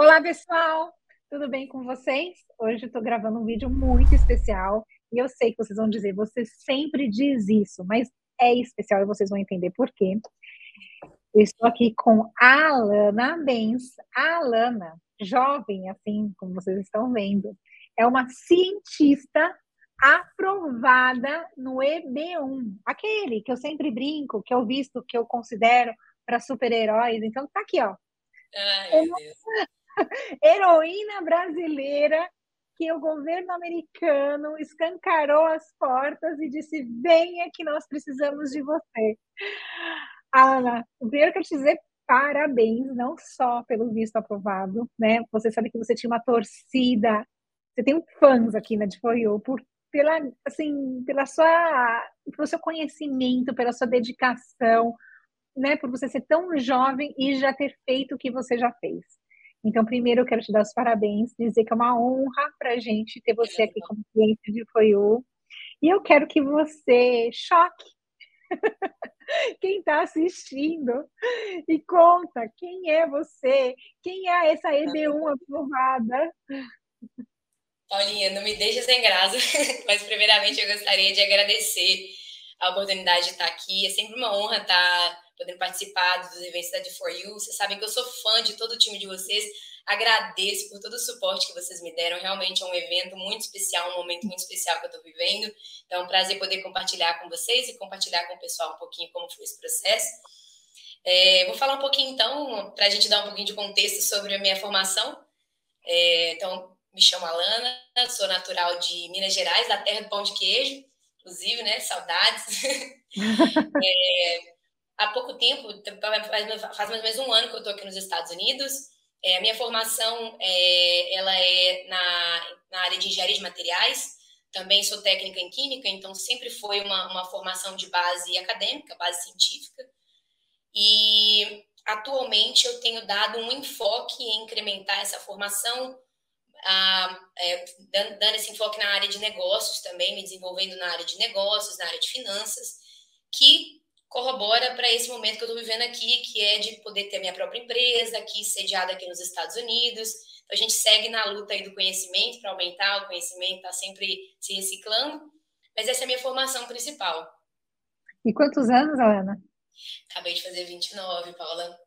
Olá, pessoal! Tudo bem com vocês? Hoje eu estou gravando um vídeo muito especial e eu sei que vocês vão dizer, você sempre diz isso, mas é especial e vocês vão entender por quê. Eu estou aqui com a Alana Benz. A Alana, jovem, assim como vocês estão vendo, é uma cientista aprovada no EB1, aquele que eu sempre brinco, que eu visto, que eu considero para super-heróis. Então tá aqui, ó. Ai, Heroína brasileira que o governo americano escancarou as portas e disse: venha que nós precisamos de você. Ana, primeiro quero te dizer parabéns, não só pelo visto aprovado, né? Você sabe que você tinha uma torcida, você tem fãs aqui na de For por pela assim, pela sua pelo seu conhecimento, pela sua dedicação, né, por você ser tão jovem e já ter feito o que você já fez. Então, primeiro eu quero te dar os parabéns, dizer que é uma honra para a gente ter você aqui como cliente de FOIU. E eu quero que você choque quem está assistindo e conta quem é você, quem é essa EB1 aprovada. Paulinha, não me deixa sem graça, mas primeiramente eu gostaria de agradecer a oportunidade de estar aqui. É sempre uma honra estar podendo participar dos eventos da D4U. Vocês sabem que eu sou fã de todo o time de vocês. Agradeço por todo o suporte que vocês me deram. Realmente é um evento muito especial, um momento muito especial que eu estou vivendo. Então é um prazer poder compartilhar com vocês e compartilhar com o pessoal um pouquinho como foi esse processo. É, vou falar um pouquinho, então, para a gente dar um pouquinho de contexto sobre a minha formação. É, então, me chamo Alana, sou natural de Minas Gerais, da terra do pão de queijo, inclusive, né? Saudades. é, há pouco tempo, faz mais ou menos um ano que eu estou aqui nos Estados Unidos. É, a minha formação é, ela é na, na área de engenharia de materiais. Também sou técnica em química, então sempre foi uma, uma formação de base acadêmica, base científica. E atualmente eu tenho dado um enfoque em incrementar essa formação, é, dando, dando esse enfoque na área de negócios também, me desenvolvendo na área de negócios, na área de finanças, que corrobora para esse momento que eu estou vivendo aqui, que é de poder ter minha própria empresa, aqui sediada aqui nos Estados Unidos. Então, a gente segue na luta aí do conhecimento para aumentar o conhecimento, está sempre se reciclando. Mas essa é a minha formação principal. E quantos anos, Ana? Acabei de fazer 29, Paula.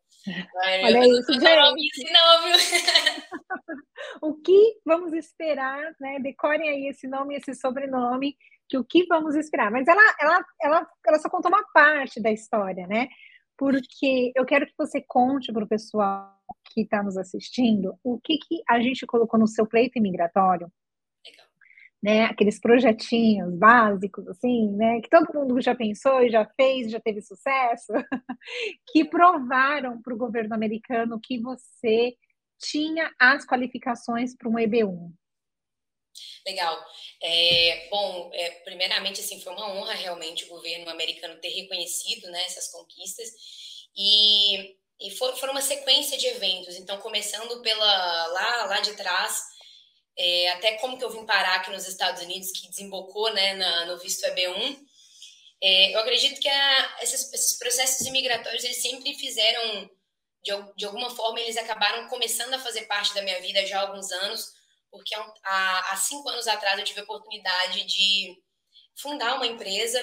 Ai, Olha isso, gente. Não, viu? o que vamos esperar, né? Decorem aí esse nome e esse sobrenome que o que vamos esperar. Mas ela, ela, ela, ela só contou uma parte da história, né? Porque eu quero que você conte para o pessoal que está nos assistindo o que, que a gente colocou no seu pleito imigratório. Legal. Né, aqueles projetinhos básicos, assim, né, que todo mundo já pensou e já fez, já teve sucesso, que provaram para o governo americano que você tinha as qualificações para um EB1. Legal. É, bom, é, primeiramente, assim, foi uma honra realmente o governo americano ter reconhecido né, essas conquistas e, e for, uma sequência de eventos. Então, começando pela lá, lá de trás, é, até como que eu vim parar aqui nos Estados Unidos, que desembocou né, na, no visto EB1, é, eu acredito que a, esses, esses, processos imigratórios, eles sempre fizeram, de, de alguma forma, eles acabaram começando a fazer parte da minha vida já há alguns anos, porque há, há cinco anos atrás eu tive a oportunidade de fundar uma empresa,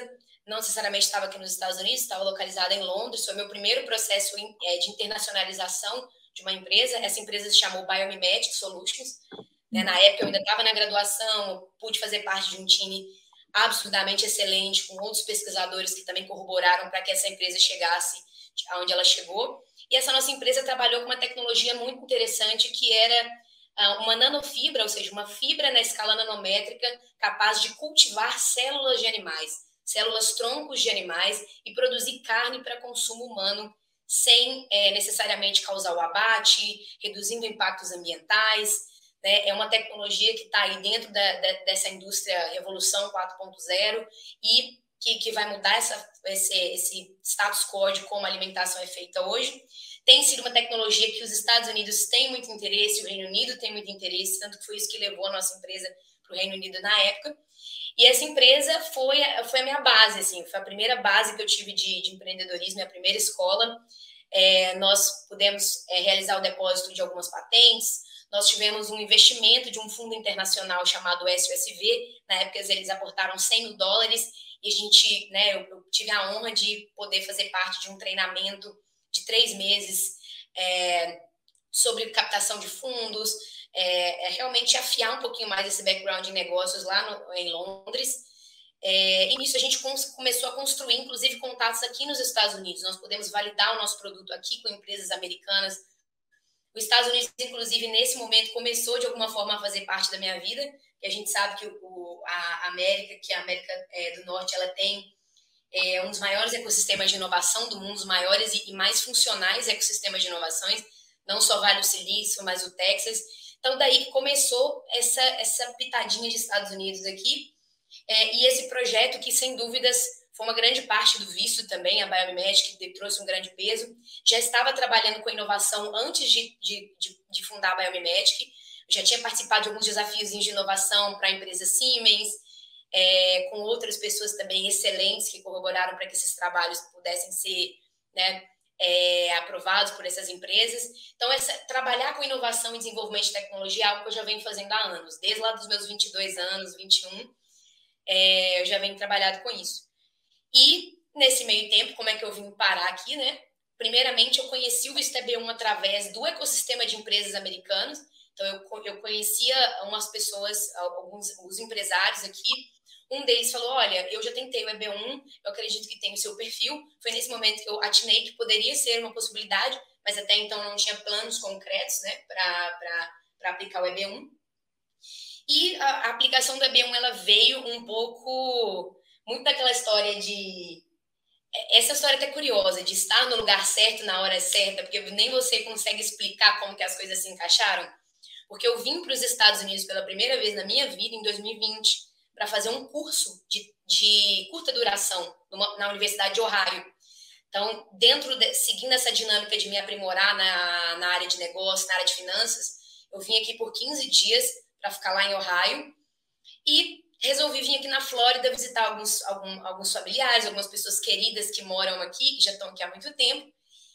não necessariamente estava aqui nos Estados Unidos, estava localizada em Londres, foi meu primeiro processo é, de internacionalização de uma empresa, essa empresa se chamou Biomimetic Solutions, né? na época eu ainda estava na graduação, pude fazer parte de um time absurdamente excelente, com outros pesquisadores que também corroboraram para que essa empresa chegasse aonde ela chegou, e essa nossa empresa trabalhou com uma tecnologia muito interessante que era uma nanofibra, ou seja, uma fibra na escala nanométrica capaz de cultivar células de animais, células troncos de animais e produzir carne para consumo humano sem é, necessariamente causar o abate, reduzindo impactos ambientais. Né? É uma tecnologia que está aí dentro da, da, dessa indústria Revolução 4.0 e que, que vai mudar essa, esse, esse status quo de como a alimentação é feita hoje tem sido uma tecnologia que os Estados Unidos têm muito interesse, o Reino Unido tem muito interesse, tanto que foi isso que levou a nossa empresa para o Reino Unido na época. E essa empresa foi, foi a minha base, assim, foi a primeira base que eu tive de, de empreendedorismo, a primeira escola. é, nós pudemos é, realizar o depósito de algumas patentes, nós tivemos um investimento de um fundo internacional chamado SUSV, na época eles aportaram 100 mil dólares, e a gente, né, eu, eu tive a honra de poder fazer parte de um treinamento de três meses é, sobre captação de fundos, é, é, realmente afiar um pouquinho mais esse background em negócios lá no, em Londres. É, e nisso a gente começou a construir, inclusive, contatos aqui nos Estados Unidos. Nós podemos validar o nosso produto aqui com empresas americanas. Os Estados Unidos, inclusive, nesse momento, começou de alguma forma a fazer parte da minha vida. E a gente sabe que o, a América, que a América é, do Norte, ela tem é, um dos maiores ecossistemas de inovação do mundo, os maiores e, mais funcionais ecossistemas de inovações. Não só Vale do Silício, mas o Texas. Então, daí que começou essa, essa pitadinha de Estados Unidos aqui é, e esse projeto que, sem dúvidas, foi uma grande parte do visto também, a Biomedic trouxe um grande peso. Já estava trabalhando com inovação antes de, de, de, de fundar a Biomedic, já tinha participado de alguns desafios de inovação para a empresa Siemens, é, com outras pessoas também excelentes que corroboraram para que esses trabalhos pudessem ser né, é, aprovados por essas empresas. Então, essa, trabalhar com inovação e desenvolvimento de tecnologia é algo que eu já venho fazendo há anos, desde lá dos meus 22 anos, 21 é, eu já venho trabalhado com isso. E nesse meio tempo, como é que eu vim parar aqui, né? Primeiramente, eu conheci o Vista B1 através do ecossistema de empresas americanos. Então, eu, eu conhecia umas pessoas, alguns os empresários aqui. Um deles falou: Olha, eu já tentei o EB1, eu acredito que tem o seu perfil. Foi nesse momento que eu atinei que poderia ser uma possibilidade, mas até então não tinha planos concretos né, para aplicar o EB1. E a, a aplicação do EB1 ela veio um pouco muito daquela história de é, essa história é até curiosa de estar no lugar certo na hora certa, porque nem você consegue explicar como que as coisas se encaixaram. Porque eu vim para os Estados Unidos pela primeira vez na minha vida em 2020 para fazer um curso de, de curta duração numa, na Universidade de Ohio. Então, dentro de, seguindo essa dinâmica de me aprimorar na, na área de negócio, na área de finanças, eu vim aqui por 15 dias para ficar lá em Ohio. E resolvi vir aqui na Flórida visitar alguns, algum, alguns familiares, algumas pessoas queridas que moram aqui, que já estão aqui há muito tempo.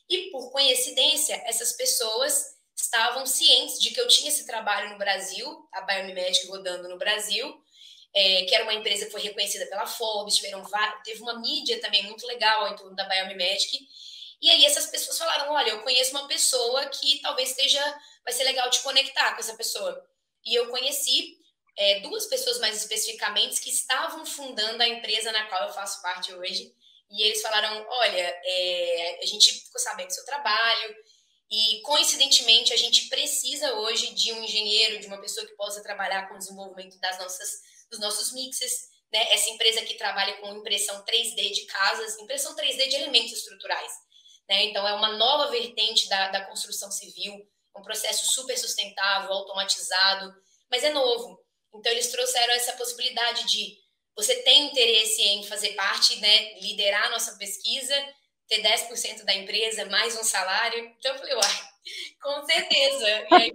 E por coincidência, essas pessoas estavam cientes de que eu tinha esse trabalho no Brasil, a Biomedic rodando no Brasil, é, que era uma empresa que foi reconhecida pela Forbes, tiveram, teve uma mídia também muito legal em torno da Biomedic. E aí essas pessoas falaram, olha, eu conheço uma pessoa que talvez esteja, vai ser legal te conectar com essa pessoa. E eu conheci é, duas pessoas mais especificamente que estavam fundando a empresa na qual eu faço parte hoje. E eles falaram: olha, é, a gente ficou sabendo do seu trabalho, e coincidentemente a gente precisa hoje de um engenheiro, de uma pessoa que possa trabalhar com o desenvolvimento das nossas, dos nossos mixes. Né? Essa empresa que trabalha com impressão 3D de casas, impressão 3D de elementos estruturais. Né? Então, é uma nova vertente da, da construção civil, um processo super sustentável, automatizado, mas é novo. Então, eles trouxeram essa possibilidade de você tem interesse em fazer parte, né, liderar a nossa pesquisa, ter 10% da empresa, mais um salário. Então, eu falei, uai, com certeza. E aí,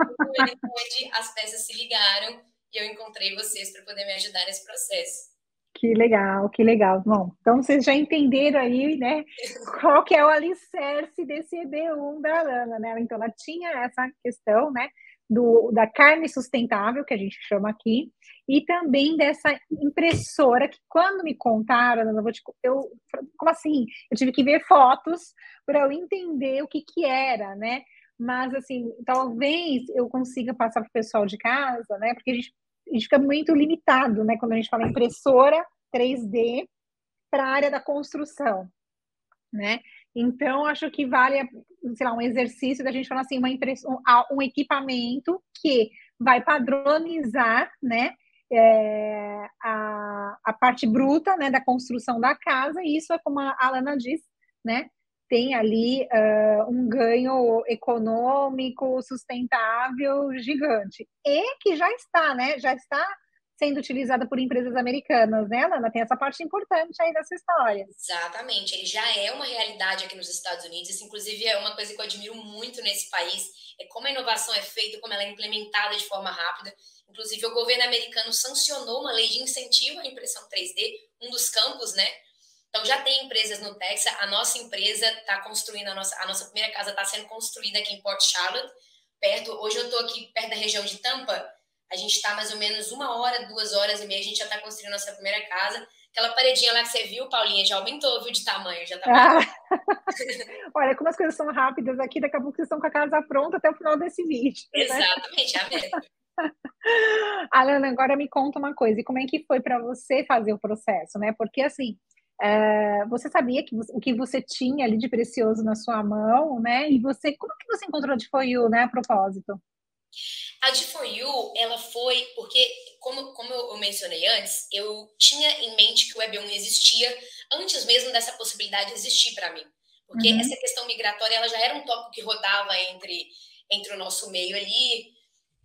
as peças se ligaram e eu encontrei vocês para poder me ajudar nesse processo. Que legal, que legal. Bom, então vocês já entenderam aí, né, qual que é o alicerce desse EB1 da Lana, né? Então ela tinha essa questão, né, do, da carne sustentável, que a gente chama aqui, e também dessa impressora, que quando me contaram, eu, vou te, eu como assim? Eu tive que ver fotos para eu entender o que que era, né? Mas, assim, talvez eu consiga passar para o pessoal de casa, né? Porque a gente a gente fica muito limitado, né, quando a gente fala impressora 3D para a área da construção, né? Então, acho que vale, sei lá, um exercício da gente falar assim, uma impressão, um equipamento que vai padronizar, né, é, a, a parte bruta, né, da construção da casa, e isso é como a Alana diz, né, tem ali uh, um ganho econômico sustentável gigante e que já está, né? Já está sendo utilizada por empresas americanas, né, Lana? Tem essa parte importante aí dessa história. Exatamente, ele já é uma realidade aqui nos Estados Unidos. Isso, inclusive, é uma coisa que eu admiro muito nesse país, é como a inovação é feita, como ela é implementada de forma rápida. Inclusive, o governo americano sancionou uma lei de incentivo à impressão 3D, um dos campos, né? Então já tem empresas no Texas. A nossa empresa está construindo a nossa a nossa primeira casa está sendo construída aqui em Port Charlotte, perto. Hoje eu estou aqui perto da região de Tampa. A gente está mais ou menos uma hora, duas horas e meia. A gente já está construindo a nossa primeira casa. Aquela paredinha lá que você viu, Paulinha, já aumentou, viu, de tamanho, já tá. Ah. Olha, como as coisas são rápidas aqui, daqui a pouco vocês estão com a casa pronta até o final desse vídeo. Né? Exatamente, né? a mesma. Alana, agora me conta uma coisa, e como é que foi para você fazer o processo, né? Porque assim, é, você sabia que o que você tinha ali de precioso na sua mão, né? E você, como que você encontrou de For You, né, a propósito? A de For You, ela foi porque, como, como eu mencionei antes, eu tinha em mente que o Web 1 existia antes mesmo dessa possibilidade existir para mim. Porque uhum. essa questão migratória, ela já era um tópico que rodava entre, entre o nosso meio ali,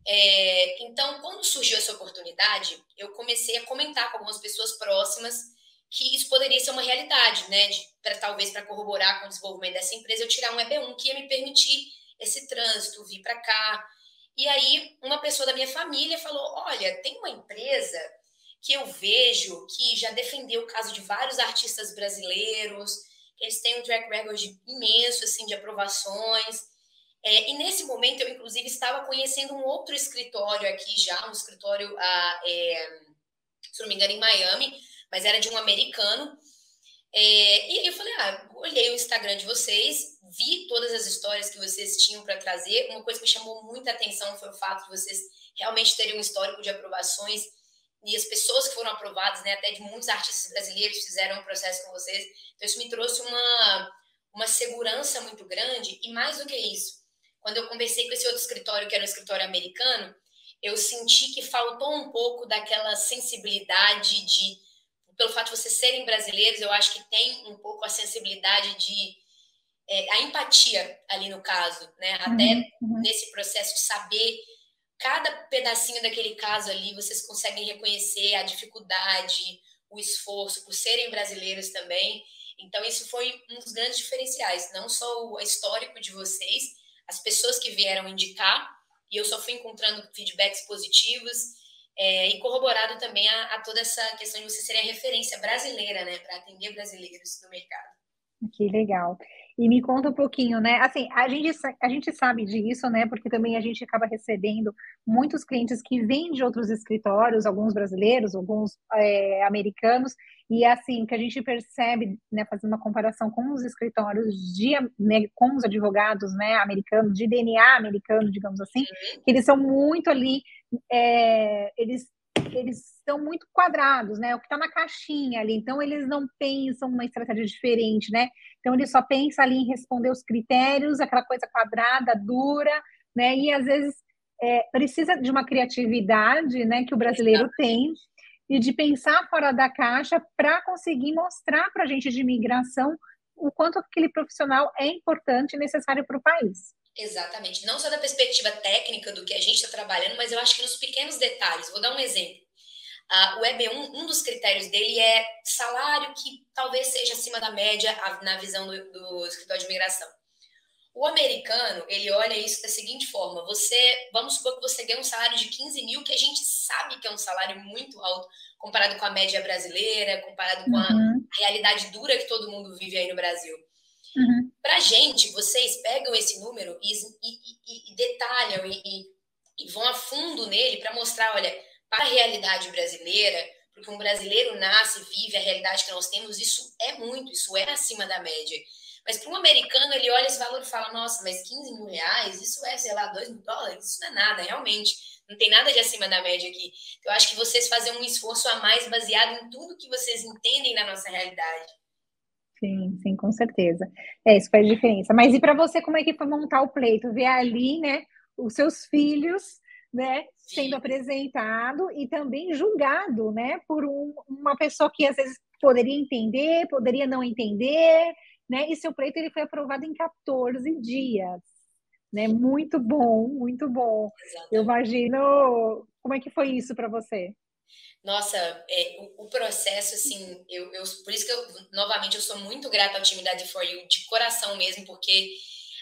é, então, quando surgiu essa oportunidade, eu comecei a comentar com algumas pessoas próximas que isso poderia ser uma realidade, né? Para talvez para corroborar com o desenvolvimento dessa empresa, eu tirar um EB1 que ia me permitir esse trânsito, vir para cá. E aí, uma pessoa da minha família falou: Olha, tem uma empresa que eu vejo que já defendeu o caso de vários artistas brasileiros, eles têm um track record imenso assim de aprovações. É, e nesse momento eu, inclusive, estava conhecendo um outro escritório aqui já, um escritório, ah, é, se não me engano, em Miami, mas era de um americano. É, e eu falei, ah, olhei o Instagram de vocês, vi todas as histórias que vocês tinham para trazer. Uma coisa que me chamou muita atenção foi o fato de vocês realmente terem um histórico de aprovações e as pessoas que foram aprovadas, né, até de muitos artistas brasileiros fizeram um processo com vocês. Então isso me trouxe uma uma segurança muito grande e mais do que isso, quando eu conversei com esse outro escritório, que era um escritório americano, eu senti que faltou um pouco daquela sensibilidade de, pelo fato de vocês serem brasileiros, eu acho que tem um pouco a sensibilidade de é, a empatia ali no caso, né? Até uhum, uhum. nesse processo de saber cada pedacinho daquele caso ali, vocês conseguem reconhecer a dificuldade, o esforço por serem brasileiros também. Então isso foi um dos grandes diferenciais, não só o histórico de vocês, as pessoas que vieram indicar, e eu só fui encontrando feedbacks positivos é, e corroborado também a, a, toda essa questão de você ser a referência brasileira, né, para atender brasileiros no mercado. Que legal. E me conta um pouquinho, né? Assim, a gente, a gente sabe disso, né? Porque também a gente acaba recebendo muitos clientes que vêm de outros escritórios, alguns brasileiros, alguns é, americanos, e assim, que a gente percebe, né, fazendo uma comparação com os escritórios de, né, com os advogados, né, americanos, de DNA americano, digamos assim, que eles são muito ali, é, eles eles são muito quadrados, né? O que está na caixinha ali. Então, eles não pensam uma estratégia diferente, né? Então, ele só pensa ali em responder os critérios, aquela coisa quadrada, dura, né? E às vezes é, precisa de uma criatividade, né? Que o brasileiro tem e de pensar fora da caixa para conseguir mostrar para a gente de imigração o quanto aquele profissional é importante e necessário para o país. Exatamente. Não só da perspectiva técnica do que a gente está trabalhando, mas eu acho que nos pequenos detalhes. Vou dar um exemplo. O EB1, um dos critérios dele é salário que talvez seja acima da média na visão do, do escritório de imigração. O americano, ele olha isso da seguinte forma: você, vamos supor que você ganha um salário de 15 mil, que a gente sabe que é um salário muito alto comparado com a média brasileira, comparado com a uhum. realidade dura que todo mundo vive aí no Brasil. Uhum. Para gente, vocês pegam esse número e, e, e, e detalham e, vão a fundo nele para mostrar, olha, para a realidade brasileira, porque um brasileiro nasce, vive a realidade que nós temos, isso é muito, isso é acima da média. Mas para um americano, ele olha esse valor e fala: nossa, mas 15 mil reais, isso é, sei lá, 2 mil dólares, isso não é nada, realmente. Não tem nada de acima da média aqui. Eu acho que vocês fazem um esforço a mais baseado em tudo que vocês entendem na nossa realidade. Sim, sim, com certeza. É, isso faz diferença. Mas e para você, como é que foi montar o pleito? Ver ali, né, os seus filhos, né, sendo apresentado e também julgado, né, por um, uma pessoa que às vezes poderia entender, poderia não entender, né? E seu pleito ele foi aprovado em 14 dias, né? Muito bom, muito bom. Exatamente. Eu imagino como é que foi isso para você. Nossa, é, o, o, processo, assim, eu, eu, por isso que eu, novamente, eu sou muito grata ao time da For You, de coração mesmo, porque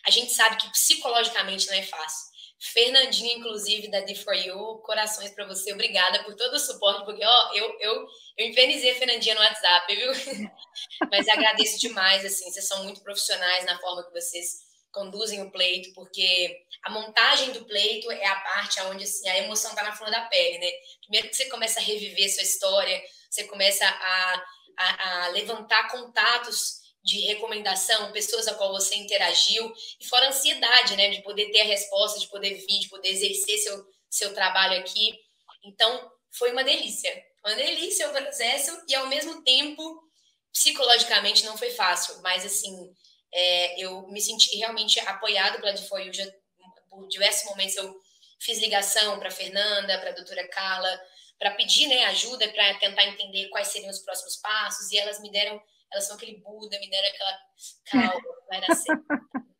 a gente sabe que psicologicamente não é fácil. Fernandinha, inclusive, da D4U, corações para você. Obrigada por todo o suporte, porque ó, eu, eu, eu infernizei a Fernandinha no WhatsApp, viu? Mas agradeço demais, assim, vocês são muito profissionais na forma que vocês conduzem o pleito, porque a montagem do pleito é a parte onde assim, a emoção está na flor da pele, né? Primeiro que você começa a reviver sua história, você começa a, a, a levantar contatos de recomendação, pessoas a qual você interagiu, e fora a ansiedade, né, de poder ter a resposta, de poder vir, de poder exercer seu, seu trabalho aqui. Então, foi uma delícia. Uma delícia o processo e, ao mesmo tempo, psicologicamente não foi fácil, mas, assim, é, eu me senti realmente apoiado pela DeFoyu. Já, por diversos momentos eu fiz ligação para Fernanda, para a doutora Carla, para pedir né, ajuda, para tentar entender quais seriam os próximos passos, e elas me deram elas são aquele Buda, me deram aquela calma, vai nascer.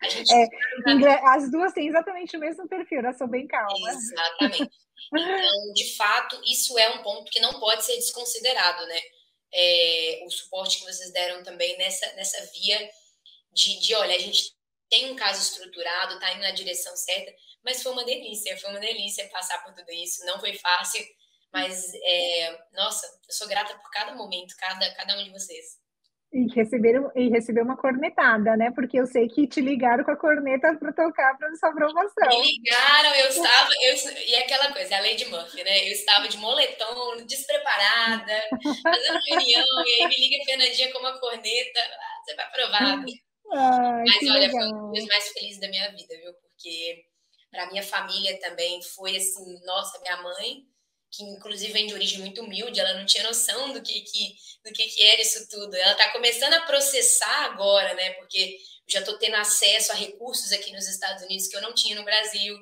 A gente é, as duas têm exatamente o mesmo perfil, elas são bem calmas. Exatamente. Então, de fato, isso é um ponto que não pode ser desconsiderado, né? É, o suporte que vocês deram também nessa, nessa via de, de, olha, a gente tem um caso estruturado, tá indo na direção certa, mas foi uma delícia, foi uma delícia passar por tudo isso, não foi fácil, mas, é, nossa, eu sou grata por cada momento, cada, cada um de vocês. E receberam e receber uma cornetada, né? Porque eu sei que te ligaram com a corneta para tocar para sua aprovação. Me ligaram, eu estava, eu, e é aquela coisa, a lei de Murphy, né? Eu estava de moletom, despreparada, fazendo reunião, e aí me liga a Fernandinha com uma corneta, ah, você vai aprovar. Ai, Mas olha, legal. foi um dos mais felizes da minha vida, viu? Porque para minha família também foi assim, nossa, minha mãe que inclusive vem de origem muito humilde, ela não tinha noção do que, que, do que, que era isso tudo. Ela está começando a processar agora, né? Porque já estou tendo acesso a recursos aqui nos Estados Unidos que eu não tinha no Brasil.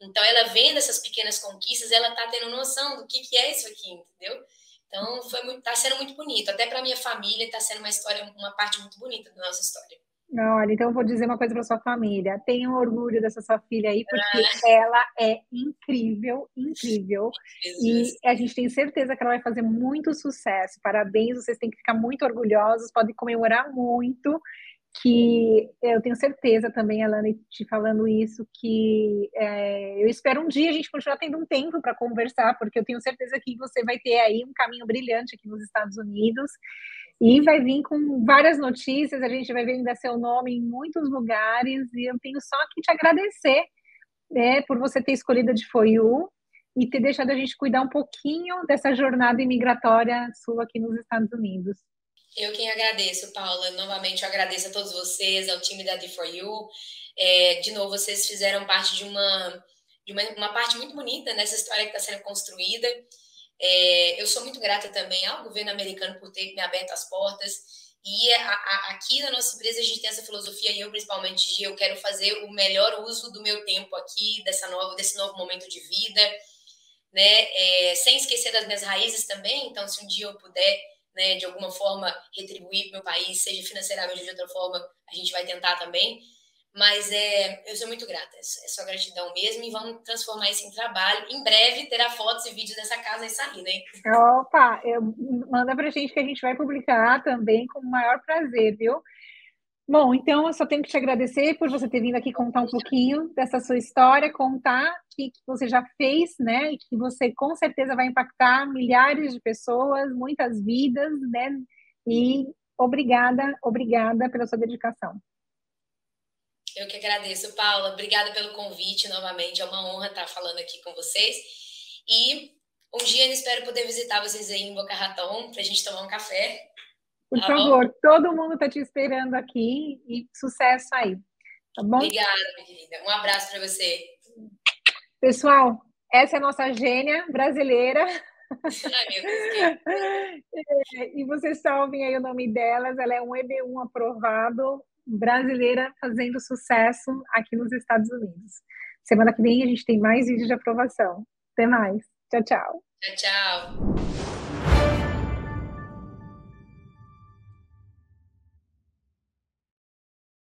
Então, ela vendo essas pequenas conquistas, ela está tendo noção do que, que é isso aqui, entendeu? Então, foi muito, tá sendo muito bonito. Até para minha família, está sendo uma história, uma parte muito bonita da nossa história. Olha, então eu vou dizer uma coisa para sua família. Tenham orgulho dessa sua filha aí, porque ah. ela é incrível, incrível. Jesus. E a gente tem certeza que ela vai fazer muito sucesso. Parabéns, vocês têm que ficar muito orgulhosos, podem comemorar muito. Que eu tenho certeza também, Alana, te falando isso, que é, eu espero um dia a gente continuar tendo um tempo para conversar, porque eu tenho certeza que você vai ter aí um caminho brilhante aqui nos Estados Unidos. E vai vir com várias notícias, a gente vai ver ainda seu nome em muitos lugares, e eu tenho só que te agradecer né, por você ter escolhido a de Foiu e ter deixado a gente cuidar um pouquinho dessa jornada imigratória sua aqui nos Estados Unidos. Eu quem agradeço, Paula. Novamente, eu agradeço a todos vocês, ao time da D4U. É, de novo, vocês fizeram parte de uma, de uma, uma parte muito bonita nessa história que está sendo construída. É, eu sou muito grata também ao governo americano por ter me aberto as portas. E a, a, aqui na nossa empresa a gente tem essa filosofia, e eu principalmente, de eu quero fazer o melhor uso do meu tempo aqui, dessa nova, desse novo momento de vida, né? É, sem esquecer das minhas raízes também. Então, se um dia eu puder, né, de alguma forma, retribuir para o meu país, seja financeiramente ou de outra forma, a gente vai tentar também. Mas é, eu sou muito grata, é só gratidão mesmo e vamos transformar isso em trabalho. Em breve terá fotos e vídeos dessa casa aí saindo, hein? Opa, eu, manda pra gente que a gente vai publicar também com o maior prazer, viu? Bom, então eu só tenho que te agradecer por você ter vindo aqui contar um pouquinho dessa sua história, contar que, que você já fez, né? E que você com certeza vai impactar milhares de pessoas, muitas vidas, né? E obrigada, obrigada pela sua dedicação. Eu que agradeço, Paula. Obrigada pelo convite novamente. É uma honra estar falando aqui com vocês. E um dia eu espero poder visitar vocês aí em Boca Raton para a gente tomar um café. Por tá favor, bom? todo mundo está te esperando aqui e sucesso aí. Tá bom? Obrigada, querida. Um abraço para você. Pessoal, essa é a nossa gênia brasileira. Ai, e vocês salvem aí o nome delas. Ela é um EB1 aprovado brasileira fazendo sucesso aqui nos Estados Unidos. Semana que vem a gente tem mais vídeos de aprovação. Até mais. Tchau, tchau. Tchau, tchau.